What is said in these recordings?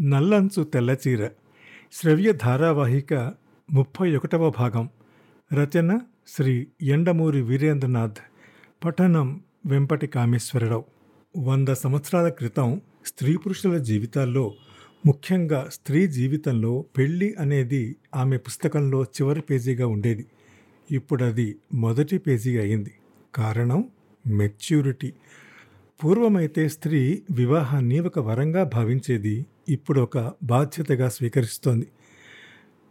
నల్లంచు తెల్లచీర శ్రవ్య ధారావాహిక ముప్పై ఒకటవ భాగం. రచన శ్రీ ఎండమూరి వీరేంద్రనాథ్. పఠనం వెంపటి కామేశ్వరరావు. వంద సంవత్సరాల క్రితం స్త్రీ పురుషుల జీవితాల్లో ముఖ్యంగా స్త్రీ జీవితంలో పెళ్ళి అనేది ఆమె పుస్తకంలో చివరి పేజీగా ఉండేది. ఇప్పుడు అది మొదటి పేజీ అయింది. కారణం మెచ్యూరిటీ. పూర్వమైతే స్త్రీ వివాహాన్ని ఒక వరంగా భావించేది ఇప్పుడు ఒక బాధ్యతగా స్వీకరిస్తోంది.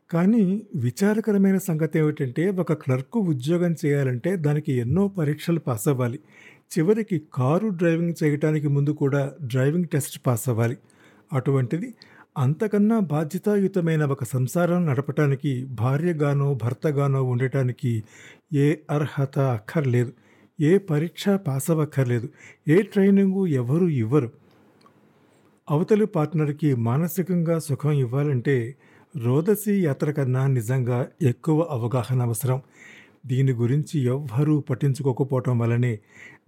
కానీ విచారకరమైన సంగతి ఏమిటంటే ఒక క్లర్కు ఉద్యోగం చేయాలంటే దానికి ఎన్నో పరీక్షలు పాస్ అవ్వాలి చివరికి కారు డ్రైవింగ్ చేయటానికి ముందు కూడా డ్రైవింగ్ టెస్ట్ పాస్ అవ్వాలి అటువంటిది అంతకన్నా బాధ్యతాయుతమైన ఒక సంసారం నడపటానికి భార్యగానో భర్తగానో ఉండటానికి ఏ అర్హత అక్కర్లేదు. ఏ పరీక్ష పాస్ అవ్వక్కర్లేదు ఏ ట్రైనింగు ఎవరు ఇవ్వరు. అవతలి పార్ట్నర్కి మానసికంగా సుఖం ఇవ్వాలంటే రోదసి యాత్ర కన్నా నిజంగా ఎక్కువ అవగాహన అవసరం. దీని గురించి ఎవ్వరూ పట్టించుకోకపోవటం వలనే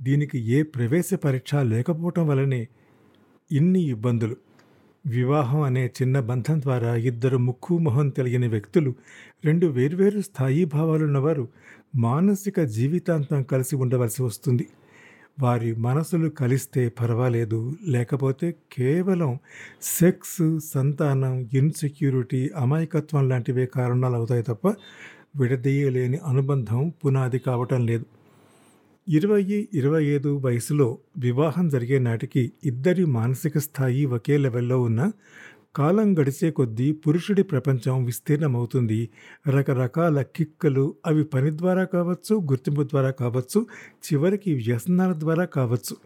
దీనికి ఏ ప్రవేశ పరీక్ష లేకపోవటం వలనే ఇన్ని ఇబ్బందులు. వివాహం అనే చిన్న బంధం ద్వారా ఇద్దరు ముక్కు మొహం తెలియని వ్యక్తులు రెండు వేర్వేరు స్థాయి భావాలున్నవారు మానసిక జీవితాంతం కలిసి ఉండవలసి వస్తుంది. వారి మనసులు కలిస్తే పర్వాలేదు. లేకపోతే కేవలం సెక్స్ సంతానం ఇన్సెక్యూరిటీ అమాయకత్వం లాంటివే కారణాలు అవుతాయి తప్ప విడదీయలేని అనుబంధం పునాది కావటం లేదు. ఇరవై ఇరవై ఐదు వయసులో వివాహం జరిగే నాటికి ఇద్దరి మానసిక స్థాయి ఒకే లెవెల్లో ఉన్న కాలం గడిచే కొద్దీ పురుషుడి ప్రపంచం విస్తీర్ణమవుతుంది. రకరకాల కిక్కలు అవి పని ద్వారా కావచ్చు గుర్తింపు ద్వారా కావచ్చు చివరికి వ్యసనాల ద్వారా కావచ్చు.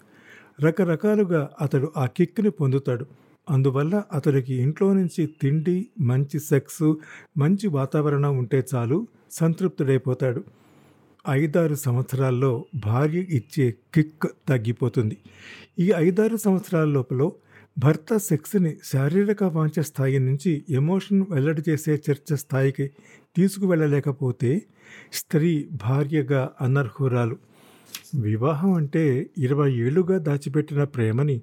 రకరకాలుగా అతడు ఆ కిక్ని పొందుతాడు. అందువల్ల అతడికి ఇంట్లో నుంచి తిండి మంచి సెక్స్ మంచి వాతావరణం ఉంటే చాలు సంతృప్తుడైపోతాడు. ఐదారు సంవత్సరాల్లో భార్య ఇచ్చే కిక్ తగ్గిపోతుంది. ఈ ఐదారు సంవత్సరాల లోపల భర్త సెక్స్ని శారీరక వాంఛ స్థాయి నుంచి ఎమోషన్ వెల్లడి చేసే చర్చ స్థాయికి తీసుకువెళ్ళలేకపోతే స్త్రీ భార్యగా అనర్హురాలు. వివాహం అంటే ఇరవై ఏళ్ళుగా దాచిపెట్టిన ప్రేమని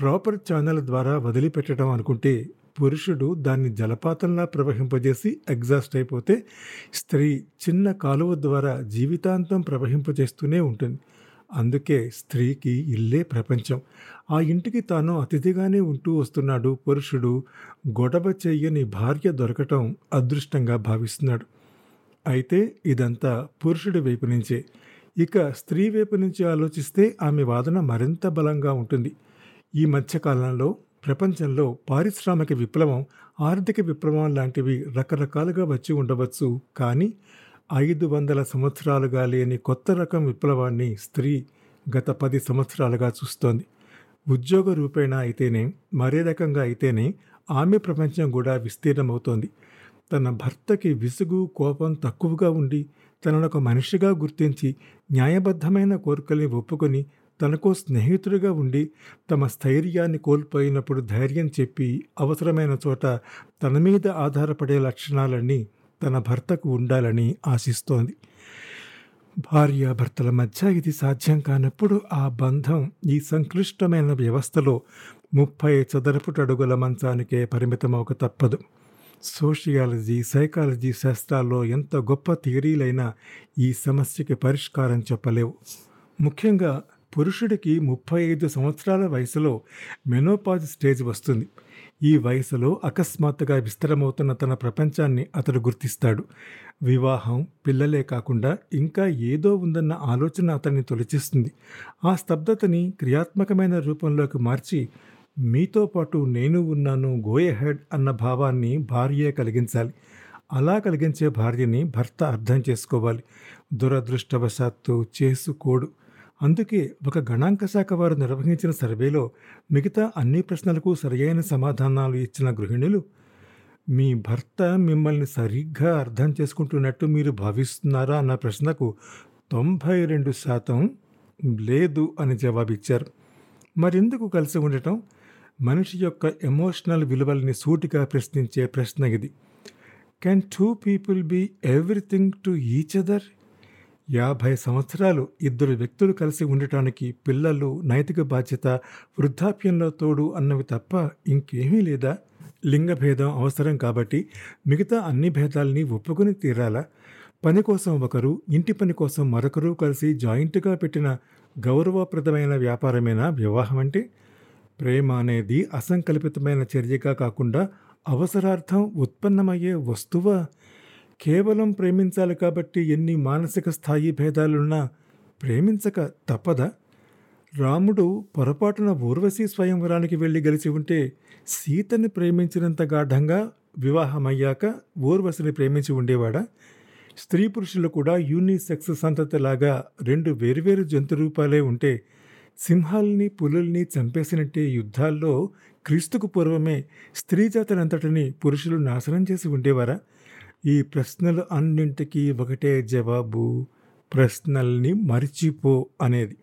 ప్రాపర్ ఛానల్ ద్వారా వదిలిపెట్టడం అనుకుంటే పురుషుడు దాన్ని జలపాతంలా ప్రవహింపజేసి ఎగ్జాస్ట్ అయిపోతే స్త్రీ చిన్న కాలువ ద్వారా జీవితాంతం ప్రవహింపజేస్తూనే ఉంటుంది. అందుకే స్త్రీకి ఇల్లే ప్రపంచం. ఆ ఇంటికి తాను అతిథిగానే ఉంటూ వస్తున్నాడు పురుషుడు. గొడవ చెయ్యని భార్య దొరకటం అదృష్టంగా భావిస్తున్నాడు. అయితే ఇదంతా పురుషుడి వైపు నుంచే. ఇక స్త్రీ వైపు నుంచి ఆలోచిస్తే ఆమె వాదన మరింత బలంగా ఉంటుంది. ఈ మధ్యకాలంలో ప్రపంచంలో పారిశ్రామిక విప్లవం ఆర్థిక విప్లవం లాంటివి రకరకాలుగా వచ్చి ఉండవచ్చు. కానీ ఐదు వందల సంవత్సరాలుగా లేని కొత్త రకం విప్లవాన్ని స్త్రీ గత పది సంవత్సరాలుగా చూస్తోంది. ఉద్యోగ రూపేణా అయితేనే మరే రకంగా అయితేనే ఆమె ప్రపంచం కూడా విస్తీర్ణమవుతోంది. తన భర్తకి విసుగు కోపం తక్కువగా ఉండి తనను ఒక మనిషిగా గుర్తించి న్యాయబద్ధమైన కోరికల్ని ఒప్పుకొని తనకు స్నేహితుడిగా ఉండి తమ స్థైర్యాన్ని కోల్పోయినప్పుడు ధైర్యం చెప్పి అవసరమైన చోట తన మీద ఆధారపడే లక్షణాలన్నీ తన భర్తకు ఉండాలని ఆశిస్తోంది. భార్యాభర్తల మధ్య ఇది సాధ్యం కానప్పుడు ఆ బంధం ఈ సంక్లిష్టమైన వ్యవస్థలో ముప్పై చదరపు అడుగుల మంచానికే పరిమితమవక తప్పదు. సోషియాలజీ సైకాలజీ శాస్త్రాల్లో ఎంత గొప్ప థియరీలైనా ఈ సమస్యకి పరిష్కారం చెప్పలేవు. ముఖ్యంగా పురుషుడికి ముప్పై ఐదు సంవత్సరాల వయసులో మెనోపాజ్ స్టేజ్ వస్తుంది. ఈ వయసులో అకస్మాత్తుగా విస్తరమవుతున్న తన ప్రపంచాన్ని అతడు గుర్తిస్తాడు. వివాహం పిల్లలే కాకుండా ఇంకా ఏదో ఉందన్న ఆలోచన అతన్ని తొలచిస్తుంది. ఆ స్తబ్దతని క్రియాత్మకమైన రూపంలోకి మార్చి మీతో పాటు నేను ఉన్నాను గోయహెడ్ అన్న భావాన్ని భార్యే కలిగించాలి. అలా కలిగించే భార్యని భర్త అర్థం చేసుకోవాలి. దురదృష్టవశాత్తు చేసుకోడు. అందుకే ఒక గణాంక శాఖ వారు నిర్వహించిన సర్వేలో మిగతా అన్ని ప్రశ్నలకు సరియైన సమాధానాలు ఇచ్చిన గృహిణులు మీ భర్త మిమ్మల్ని సరిగ్గా అర్థం చేసుకుంటున్నట్టు మీరు భావిస్తున్నారా? అన్న ప్రశ్నకు తొంభై రెండు శాతం లేదు అని జవాబిచ్చారు. మరెందుకు కలిసి ఉండటం? మనిషి యొక్క ఎమోషనల్ విలువల్ని సూటిగా ప్రశ్నించే ప్రశ్న ఇది. Can two people be everything to each other? యాభై సంవత్సరాలు ఇద్దరు వ్యక్తులు కలిసి ఉండటానికి పిల్లలు నైతిక బాధ్యత వృద్ధాప్యంలో తోడు అన్నవి తప్ప ఇంకేమీ లేదా? లింగ భేదం అవసరం కాబట్టి మిగతా అన్ని భేదాల్ని ఒప్పుకొని తీరాలా? పని కోసం ఒకరు ఇంటి పని కోసం మరొకరు కలిసి జాయింట్గా పెట్టిన గౌరవప్రదమైన వ్యాపారమేనా వివాహం అంటే? ప్రేమ అనేది అసంకల్పితమైన చర్యగా కాకుండా అవసరార్థం ఉత్పన్నమయ్యే వస్తువా? కేవలం ప్రేమించాలి కాబట్టి ఎన్ని మానసిక స్థాయి భేదాలున్నా ప్రేమించక తప్పదా? రాముడు పొరపాటున ఊర్వశి స్వయంవరానికి వెళ్ళి గెలిచి ఉంటే సీతని ప్రేమించినంత గాఢంగా వివాహమయ్యాక ఊర్వశిని ప్రేమించి ఉండేవాడా? స్త్రీ పురుషులు కూడా యూనిసెక్స్ సంతతిలాగా రెండు వేర్వేరు జంతు రూపాలే ఉంటే సింహాల్ని పులుల్ని చంపేసినట్టే యుద్ధాల్లో క్రీస్తుకు పూర్వమే స్త్రీ జాతనంతటిని పురుషులు నాశనం చేసి ఉండేవారా? ఈ ప్రశ్నలు అన్నింటికీ ఒకటే జవాబు ప్రశ్నల్ని మర్చిపో అనేది.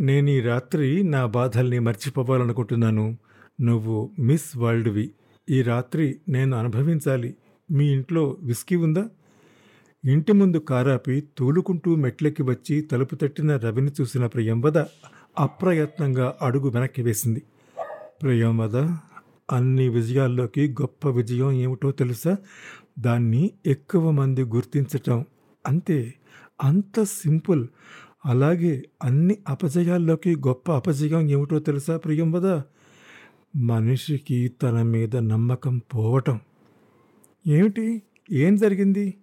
నేను ఈ రాత్రి నా బాధల్ని మర్చిపోవాలనుకుంటున్నాను. నువ్వు మిస్ వరల్డ్వి. ఈ రాత్రి నేను అనుభవించాలి. మీ ఇంట్లో విస్కీ ఉందా? ఇంటి ముందు కారాపి తూలుకుంటూ మెట్లెక్కి వచ్చి తలుపు తట్టిన రవిని చూసిన ప్రియంవద అప్రయత్నంగా అడుగు వెనక్కి వేసింది. ప్రియంవద అన్ని విజయాల్లోకి గొప్ప విజయం ఏమిటో తెలుసా? దాన్ని ఎక్కువ మంది గుర్తించటం. అంతే అంత సింపుల్. అలాగే అన్ని అపజయాల్లోకి గొప్ప అపజయం ఏమిటో తెలుసా ప్రియంవద? మనిషికి తన మీద నమ్మకం పోవటం. ఏమిటి? ఏం జరిగింది?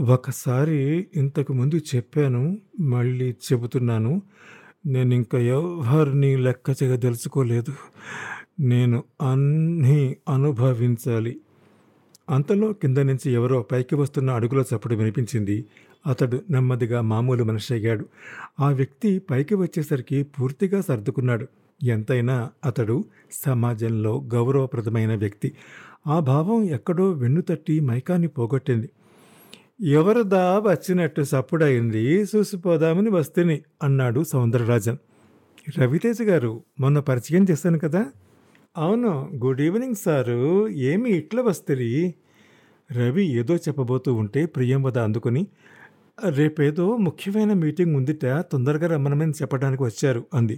ఒకసారి ఇంతకుముందు చెప్పాను మళ్ళీ చెబుతున్నాను. నేను ఇంకా ఎవరిని లెక్క చేయదలుచుకోలేదు. నేను అన్నీ అనుభవించాలి. అంతలో కింద నుంచి ఎవరో పైకి వస్తున్న అడుగుల చప్పుడు వినిపించింది. అతడు నెమ్మదిగా మామూలు మనిషి అయ్యాడు. ఆ వ్యక్తి పైకి వచ్చేసరికి పూర్తిగా సర్దుకున్నాడు. ఎంతైనా అతడు సమాజంలో గౌరవప్రదమైన వ్యక్తి. ఆ భావం ఎక్కడో వెన్నుతట్టి మైకాన్ని పోగొట్టింది. ఎవరిదా వచ్చినట్టు సప్పుడయింది చూసిపోదామని వస్తుని అన్నాడు సౌందరరాజన్. రవితేజ గారు మొన్న పరిచయం చేశాను కదా? అవును గుడ్ ఈవినింగ్ సారు. ఏమి ఇట్లా వస్తుంది రవి ఏదో చెప్పబోతూ ఉంటే ప్రియంవద అందుకుని రేపేదో ముఖ్యమైన మీటింగ్ ఉందిట తొందరగా రమ్మనమని చెప్పడానికి వచ్చారు అంది.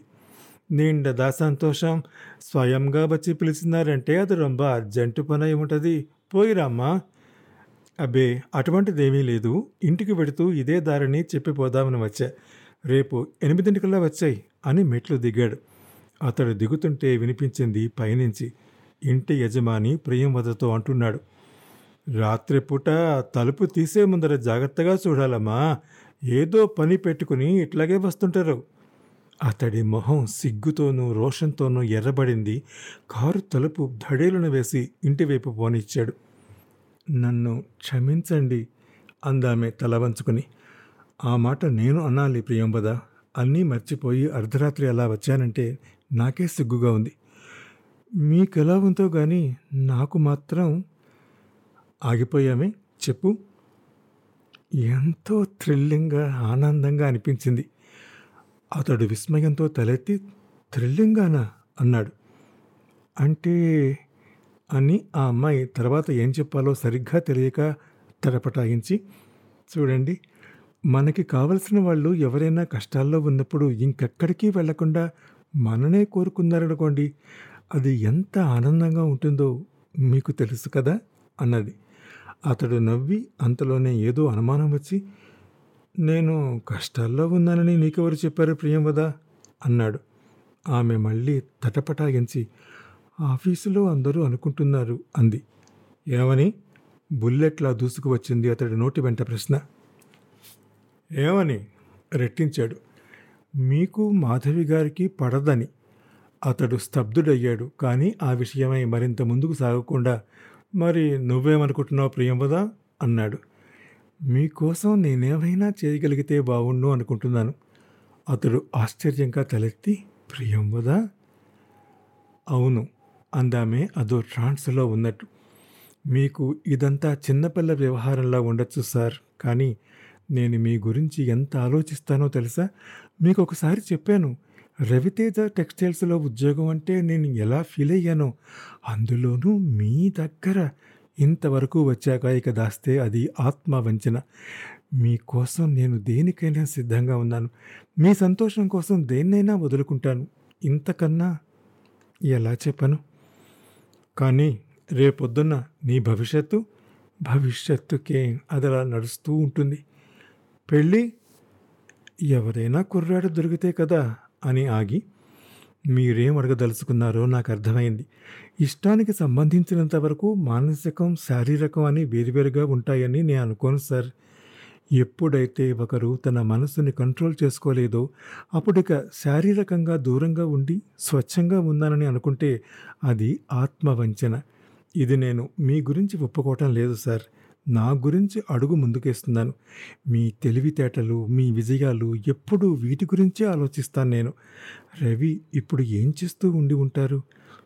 నిండదా సంతోషం. స్వయంగా వచ్చి పిలిచినారంటే అది రొంబ అర్జెంటు పని అయి ఉంటుంది పోయిరామ్మా అబ్బే అటువంటిదేమీ లేదు. ఇంటికి వెడుతూ ఇదే దారిని చెప్పిపోదామని వచ్చా. రేపు ఎనిమిదింటికల్లా వచ్చాయి అని మెట్లు దిగాడు. అతడు దిగుతుంటే వినిపించింది పైనుంచి. ఇంటి యజమాని ప్రియంవదతో అంటున్నాడు రాత్రిపూట తలుపు తీసే ముందర జాగ్రత్తగా చూడాలమ్మా. ఏదో పని పెట్టుకుని ఇట్లాగే వస్తుంటారు. అతడి మొహం సిగ్గుతోనూ రోషంతోనూ ఎర్రబడింది. కారు తలుపు ధడేలను వేసి ఇంటివైపు పోనిచ్చాడు. నన్ను క్షమించండి అందామె తల వంచుకుని. ఆ మాట నేను అనాలి ప్రియంబద అన్నీ మర్చిపోయి అర్ధరాత్రి అలా వచ్చానంటే నాకే సిగ్గుగా ఉంది. మీకెలా ఉందో కానీ నాకు మాత్రం ఆగిపోయామే. చెప్పు. ఎంతో థ్రిల్లింగ్గా ఆనందంగా అనిపించింది. అతడు విస్మయంతో తలెత్తి థ్రిల్లింగానా అన్నాడు. అంటే అని ఆ అమ్మాయి తర్వాత ఏం చెప్పాలో సరిగ్గా తెలియక తడపటాయించి చూడండి మనకి కావలసిన వాళ్ళు ఎవరైనా కష్టాల్లో ఉన్నప్పుడు ఇంకెక్కడికి వెళ్ళకుండా మననే కోరుకున్నారనుకోండి అది ఎంత ఆనందంగా ఉంటుందో మీకు తెలుసు కదా అన్నది. అతడు నవ్వి అంతలోనే ఏదో అనుమానం వచ్చి నేను కష్టాల్లో ఉన్నానని నీకెవరు చెప్పారు ప్రియంవద అన్నాడు. ఆమె మళ్ళీ తటపటాగించి ఆఫీసులో అందరూ అనుకుంటున్నారు అంది. ఏమని? బుల్లెట్లా దూసుకు వచ్చింది అతడి నోటి వెంట ప్రశ్న? ఏమని? రెట్టించాడు. మీకు మాధవి గారికి పడదని. అతడు స్తబ్దుడయ్యాడు. కానీ ఆ విషయమై మరింత ముందుకు సాగకుండా మరి నువ్వేమనుకుంటున్నావు ప్రియంవదా అన్నాడు. మీకోసం నేనేమైనా చేయగలిగితే బావుండు అనుకుంటున్నాను. అతడు ఆశ్చర్యంగా తలెత్తి ప్రియంవదా అవును అందామే అదో ట్రాన్స్లో ఉన్నట్టు. మీకు ఇదంతా చిన్నపిల్ల వ్యవహారంలా ఉండొచ్చు సార్. కానీ నేను మీ గురించి ఎంత ఆలోచిస్తానో తెలుసా? మీకు ఒకసారి చెప్పాను. రవితేజ టెక్స్టైల్స్లో ఉద్యోగం అంటే నేను ఎలా ఫీల్ అయ్యానో. అందులోనూ మీ దగ్గర ఇంతవరకు వచ్చాక ఇక దాస్తే అది ఆత్మవంచన. మీకోసం నేను దేనికైనా సిద్ధంగా ఉన్నాను. మీ సంతోషం కోసం దేన్నైనా వదులుకుంటాను. ఇంతకన్నా ఎలా చెప్పను? కానీ రేపొద్దున్న నీ భవిష్యత్తు భవిష్యత్తుకే అది అలా నడుస్తూ ఉంటుంది. పెళ్ళి ఎవరైనా కుర్రాడు దొరికితే కదా అని ఆగి మీరేం అడగదలుచుకున్నారో నాకు అర్థమైంది. ఇష్టానికి సంబంధించినంత వరకు మానసికం శారీరకం అని వేరువేరుగా ఉంటాయని నేను అనుకోను సార్. ఎప్పుడైతే ఒకరు తన మనసుని కంట్రోల్ చేసుకోలేదో అప్పుడిక శారీరకంగా దూరంగా ఉండి స్వచ్ఛంగా ఉందానని అనుకుంటే అది ఆత్మవంచన. ఇది నేను మీ గురించి ఒప్పుకోవటం లేదు సార్. నా గురించి అడుగు ముందుకేస్తున్నాను. మీ తెలివితేటలు మీ విజయాలు ఎప్పుడూ వీటి గురించే ఆలోచిస్తాను నేను. రవి ఇప్పుడు ఏం చేస్తూ ఉండి ఉంటారు?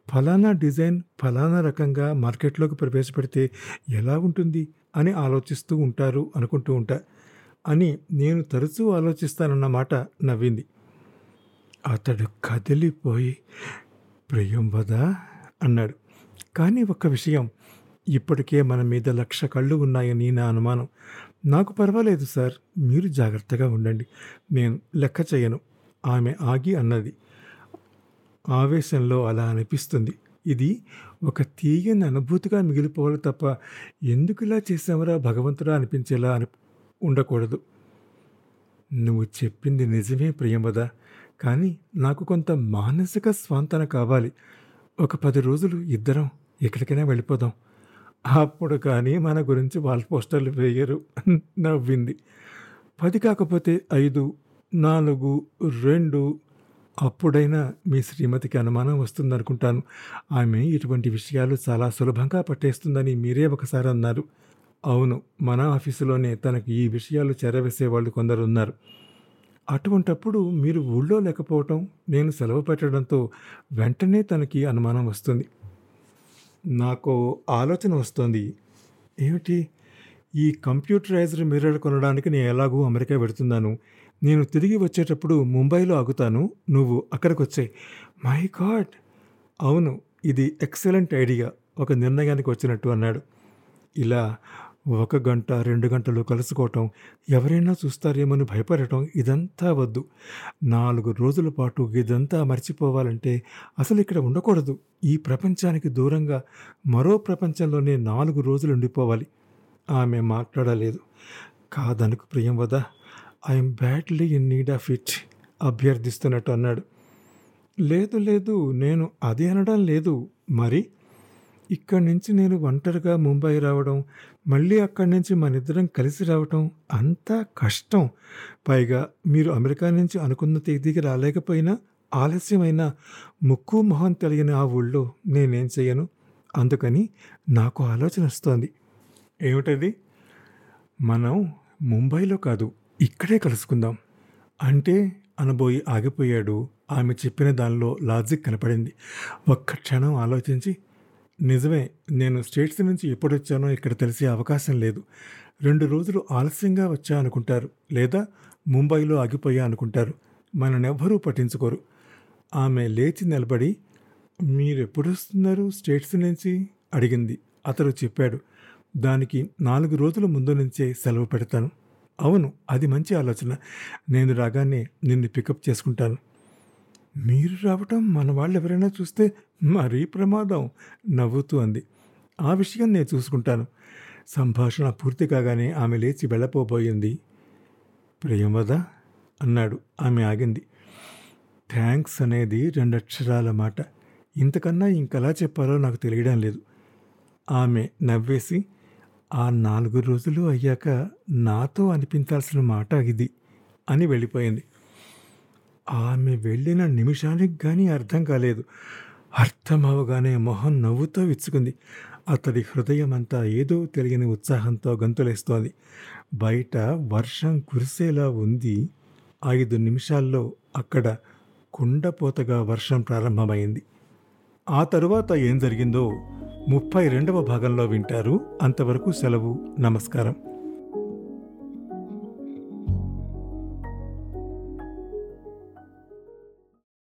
ఫలానా డిజైన్ ఫలానా రకంగా మార్కెట్లోకి ప్రవేశపెడితే ఎలా ఉంటుంది అని ఆలోచిస్తూ ఉంటారు అనుకుంటూ ఉంటా అని నేను తరచూ ఆలోచిస్తానన్నమాట నవ్వింది. అతడు కదిలిపోయి ప్రియంవదా అన్నాడు. కానీ ఒక విషయం ఇప్పటికే మన మీద లక్ష కళ్ళు ఉన్నాయని నా అనుమానం. నాకు పర్వాలేదు సార్ మీరు జాగ్రత్తగా ఉండండి. నేను లెక్క చేయను ఆమె ఆగి అన్నది. ఆవేశంలో అలా అనిపిస్తుంది. ఇది ఒక తీయని అనుభూతిగా మిగిలిపోవాలి తప్ప ఎందుకు ఇలా చేసామరా భగవంతుడా అనిపించేలా అని ఉండకూడదు. నువ్వు చెప్పింది నిజమే ప్రియమద కానీ నాకు కొంత మానసిక స్వాంతన కావాలి. ఒక పది రోజులు ఇద్దరం ఎక్కడికైనా వెళ్ళిపోదాం. అప్పుడు కానీ మన గురించి వాల్ పోస్టర్లు వేయరు. నవ్వింది. పది కాకపోతే ఐదు నాలుగు రెండు అప్పుడైనా మీ శ్రీమతికి అనుమానం వస్తుందనుకుంటాను. ఆమె ఇటువంటి విషయాలు చాలా సులభంగా పట్టేస్తుందని మీరే ఒకసారి అన్నారు. అవును మన ఆఫీసులోనే తనకు ఈ విషయాలు చేరవేసే వాళ్ళు కొందరు ఉన్నారు అటువంటప్పుడు మీరు ఊళ్ళో లేకపోవటం నేను సెలవు పెట్టడంతో వెంటనే తనకి అనుమానం వస్తుంది. నాకు ఆలోచన వస్తుంది. ఏమిటి? ఈ కంప్యూటరైజ్డ్ మిర్రర్ కొనడానికి నేను ఎలాగూ అమెరికా పెడుతున్నాను నేను తిరిగి వచ్చేటప్పుడు ముంబైలో ఆగుతాను. నువ్వు అక్కడికి వచ్చే మై గాడ్! అవును ఇది ఎక్సలెంట్ ఐడియా. ఒక నిర్ణయానికి వచ్చినట్టు అన్నాడు. ఇలా ఒక గంట రెండు గంటలు కలుసుకోవటం ఎవరైనా చూస్తారేమని భయపడటం ఇదంతా వద్దు. నాలుగు రోజుల పాటు ఇదంతా మర్చిపోవాలంటే అసలు ఇక్కడ ఉండకూడదు. ఈ ప్రపంచానికి దూరంగా మరో ప్రపంచంలోనే నాలుగు రోజులు ఉండిపోవాలి. ఆమె మాట్లాడలేదు. కాదనుకు ప్రియం Wada? I'm badly in need of it అభ్యర్థిస్తున్నట్టు అన్నాడు. లేదు లేదు నేను అది అనడం లేదు. మరి? ఇక్కడి నుంచి నేను ఒంటరిగా ముంబై రావడం మళ్ళీ అక్కడి నుంచి మన ఇద్దరం కలిసి రావటం అంతా కష్టం. పైగా మీరు అమెరికా నుంచి అనుకున్న తేదీకి రాలేకపోయినా ఆలస్యమైన ముక్కు మొహం తెలియని ఆ ఊళ్ళో నేనేం చేయను అందుకని నాకు ఆలోచన వస్తోంది. ఏమిటది? మనం ముంబైలో కాదు ఇక్కడే కలుసుకుందాం. అంటే అనబోయి ఆగిపోయాడు. ఆమె చెప్పిన దానిలో లాజిక్ కనపడింది. ఒక్క క్షణం ఆలోచించి నిజమే నేను స్టేట్స్ నుంచి ఎప్పుడు వచ్చానో ఇక్కడ తెలిసే అవకాశం లేదు. రెండు రోజులు ఆలస్యంగా వచ్చా అనుకుంటారు లేదా ముంబైలో ఆగిపోయా అనుకుంటారు. మననెవ్వరూ పట్టించుకోరు. ఆమె లేచి నిలబడి మీరు ఎప్పుడు వస్తున్నారు స్టేట్స్ నుంచి? అడిగింది. అతడు చెప్పాడు దానికి నాలుగు రోజుల ముందు నుంచే సెలవు పెడతాను. అవును అది మంచి ఆలోచన. నేను రాగానే నిన్ను పికప్ చేసుకుంటాను. మీరు రావటం మన వాళ్ళు ఎవరైనా చూస్తే మరీ ప్రమాదం నవ్వుతూ అంది. ఆ విషయం నేను చూసుకుంటాను. సంభాషణ పూర్తి కాగానే ఆమె లేచి వెళ్ళపోబోయింది. ప్రియంవద అన్నాడు. ఆమె ఆగింది. థ్యాంక్స్ అనేది రెండు అక్షరాల మాట. ఇంతకన్నా ఇంకెలా చెప్పాలో నాకు తెలియడం లేదు. ఆమె నవ్వేసి ఆ నాలుగు రోజులు అయ్యాక నాతో అనిపించాల్సిన మాట ఇది అని వెళ్ళిపోయింది. ఆమె వెళ్ళిన నిమిషానికి కానీ అర్థం కాలేదు. అర్థమవగానే మొహం నవ్వుతో విచ్చుకుంది. అతడి హృదయం అంతా ఏదో తెలియని ఉత్సాహంతో గంతులేస్తోంది. బయట వర్షం కురిసేలా ఉంది. ఐదు నిమిషాల్లో అక్కడ కుండపోతగా వర్షం ప్రారంభమైంది. ఆ తరువాత ఏం జరిగిందో ముప్పై రెండవ భాగంలో వింటారు. అంతవరకు సెలవు. నమస్కారం.